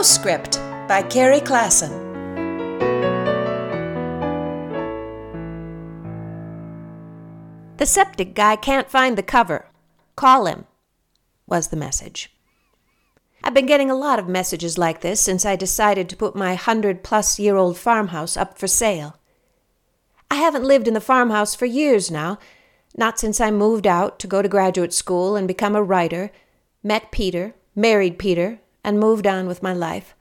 Postscript by Carrie Klassen. The septic guy can't find the cover. Call him, was the message. I've been getting a lot of messages like this since I decided to put my hundred plus year old farmhouse up for sale. I haven't lived in the farmhouse for years now, not since I moved out to go to graduate school and become a writer, met Peter, married Peter, and moved on with my life.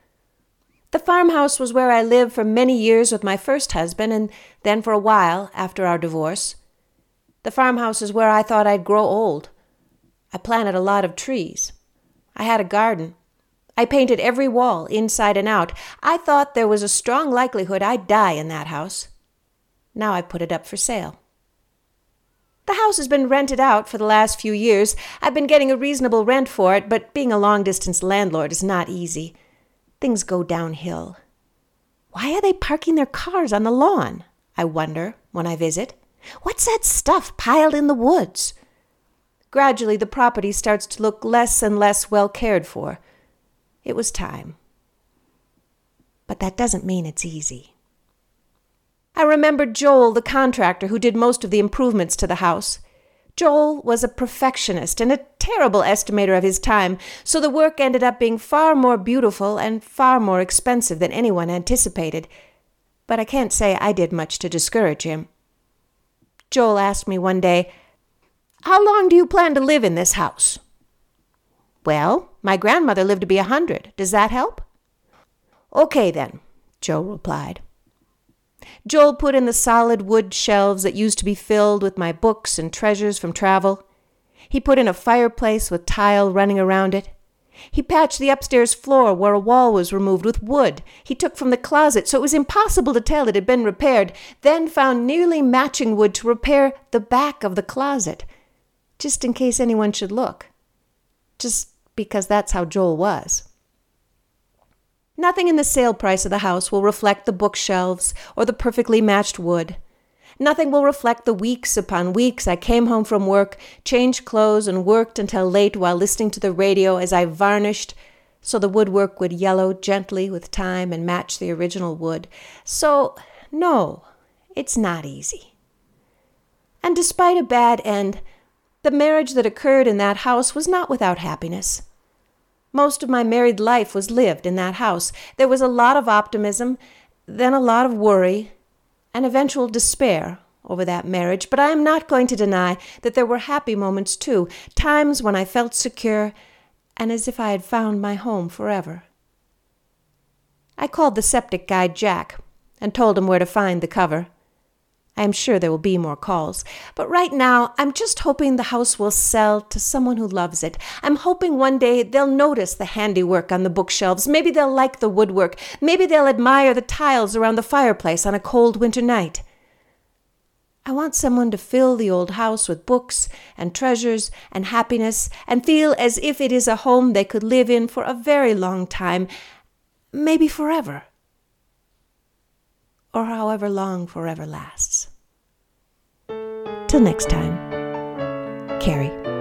The farmhouse was where I lived for many years with my first husband and then for a while after our divorce. The farmhouse is where I thought I'd grow old. I planted a lot of trees. I had a garden. I painted every wall, inside and out. I thought there was a strong likelihood I'd die in that house. Now I put it up for sale. House has been rented out for the last few years. I've been getting a reasonable rent for it, but being a long distance landlord is not easy. Things go downhill. Why are they parking their cars on the lawn? I wonder when I visit. What's that stuff piled in the woods? Gradually, the property starts to look less and less well cared for. It was time. But that doesn't mean it's easy. I remembered Joel, the contractor who did most of the improvements to the house. Joel was a perfectionist and a terrible estimator of his time, so the work ended up being far more beautiful and far more expensive than anyone anticipated. But I can't say I did much to discourage him. Joel asked me one day, How long do you plan to live in this house? Well, my grandmother lived to be a hundred. Does that help? Okay, then, Joel replied. Joel put in the solid wood shelves that used to be filled with my books and treasures from travel. He put in a fireplace with tile running around it. He patched the upstairs floor where a wall was removed with wood he took from the closet so it was impossible to tell it had been repaired, then found nearly matching wood to repair the back of the closet, just in case anyone should look. Just because that's how Joel was. Nothing in the sale price of the house will reflect the bookshelves or the perfectly matched wood. Nothing will reflect the weeks upon weeks I came home from work, changed clothes, and worked until late while listening to the radio as I varnished so the woodwork would yellow gently with time and match the original wood. So, no, it's not easy. And despite a bad end, the marriage that occurred in that house was not without happiness. Most of my married life was lived in that house. There was a lot of optimism, then a lot of worry, and eventual despair over that marriage, but I am not going to deny that there were happy moments too, times when I felt secure and as if I had found my home forever. I called the septic guy Jack and told him where to find the cover. I am sure there will be more calls. But right now, I'm just hoping the house will sell to someone who loves it. I'm hoping one day they'll notice the handiwork on the bookshelves. Maybe they'll like the woodwork. Maybe they'll admire the tiles around the fireplace on a cold winter night. I want someone to fill the old house with books and treasures and happiness and feel as if it is a home they could live in for a very long time, maybe forever or however long forever lasts. Till next time, Carrie.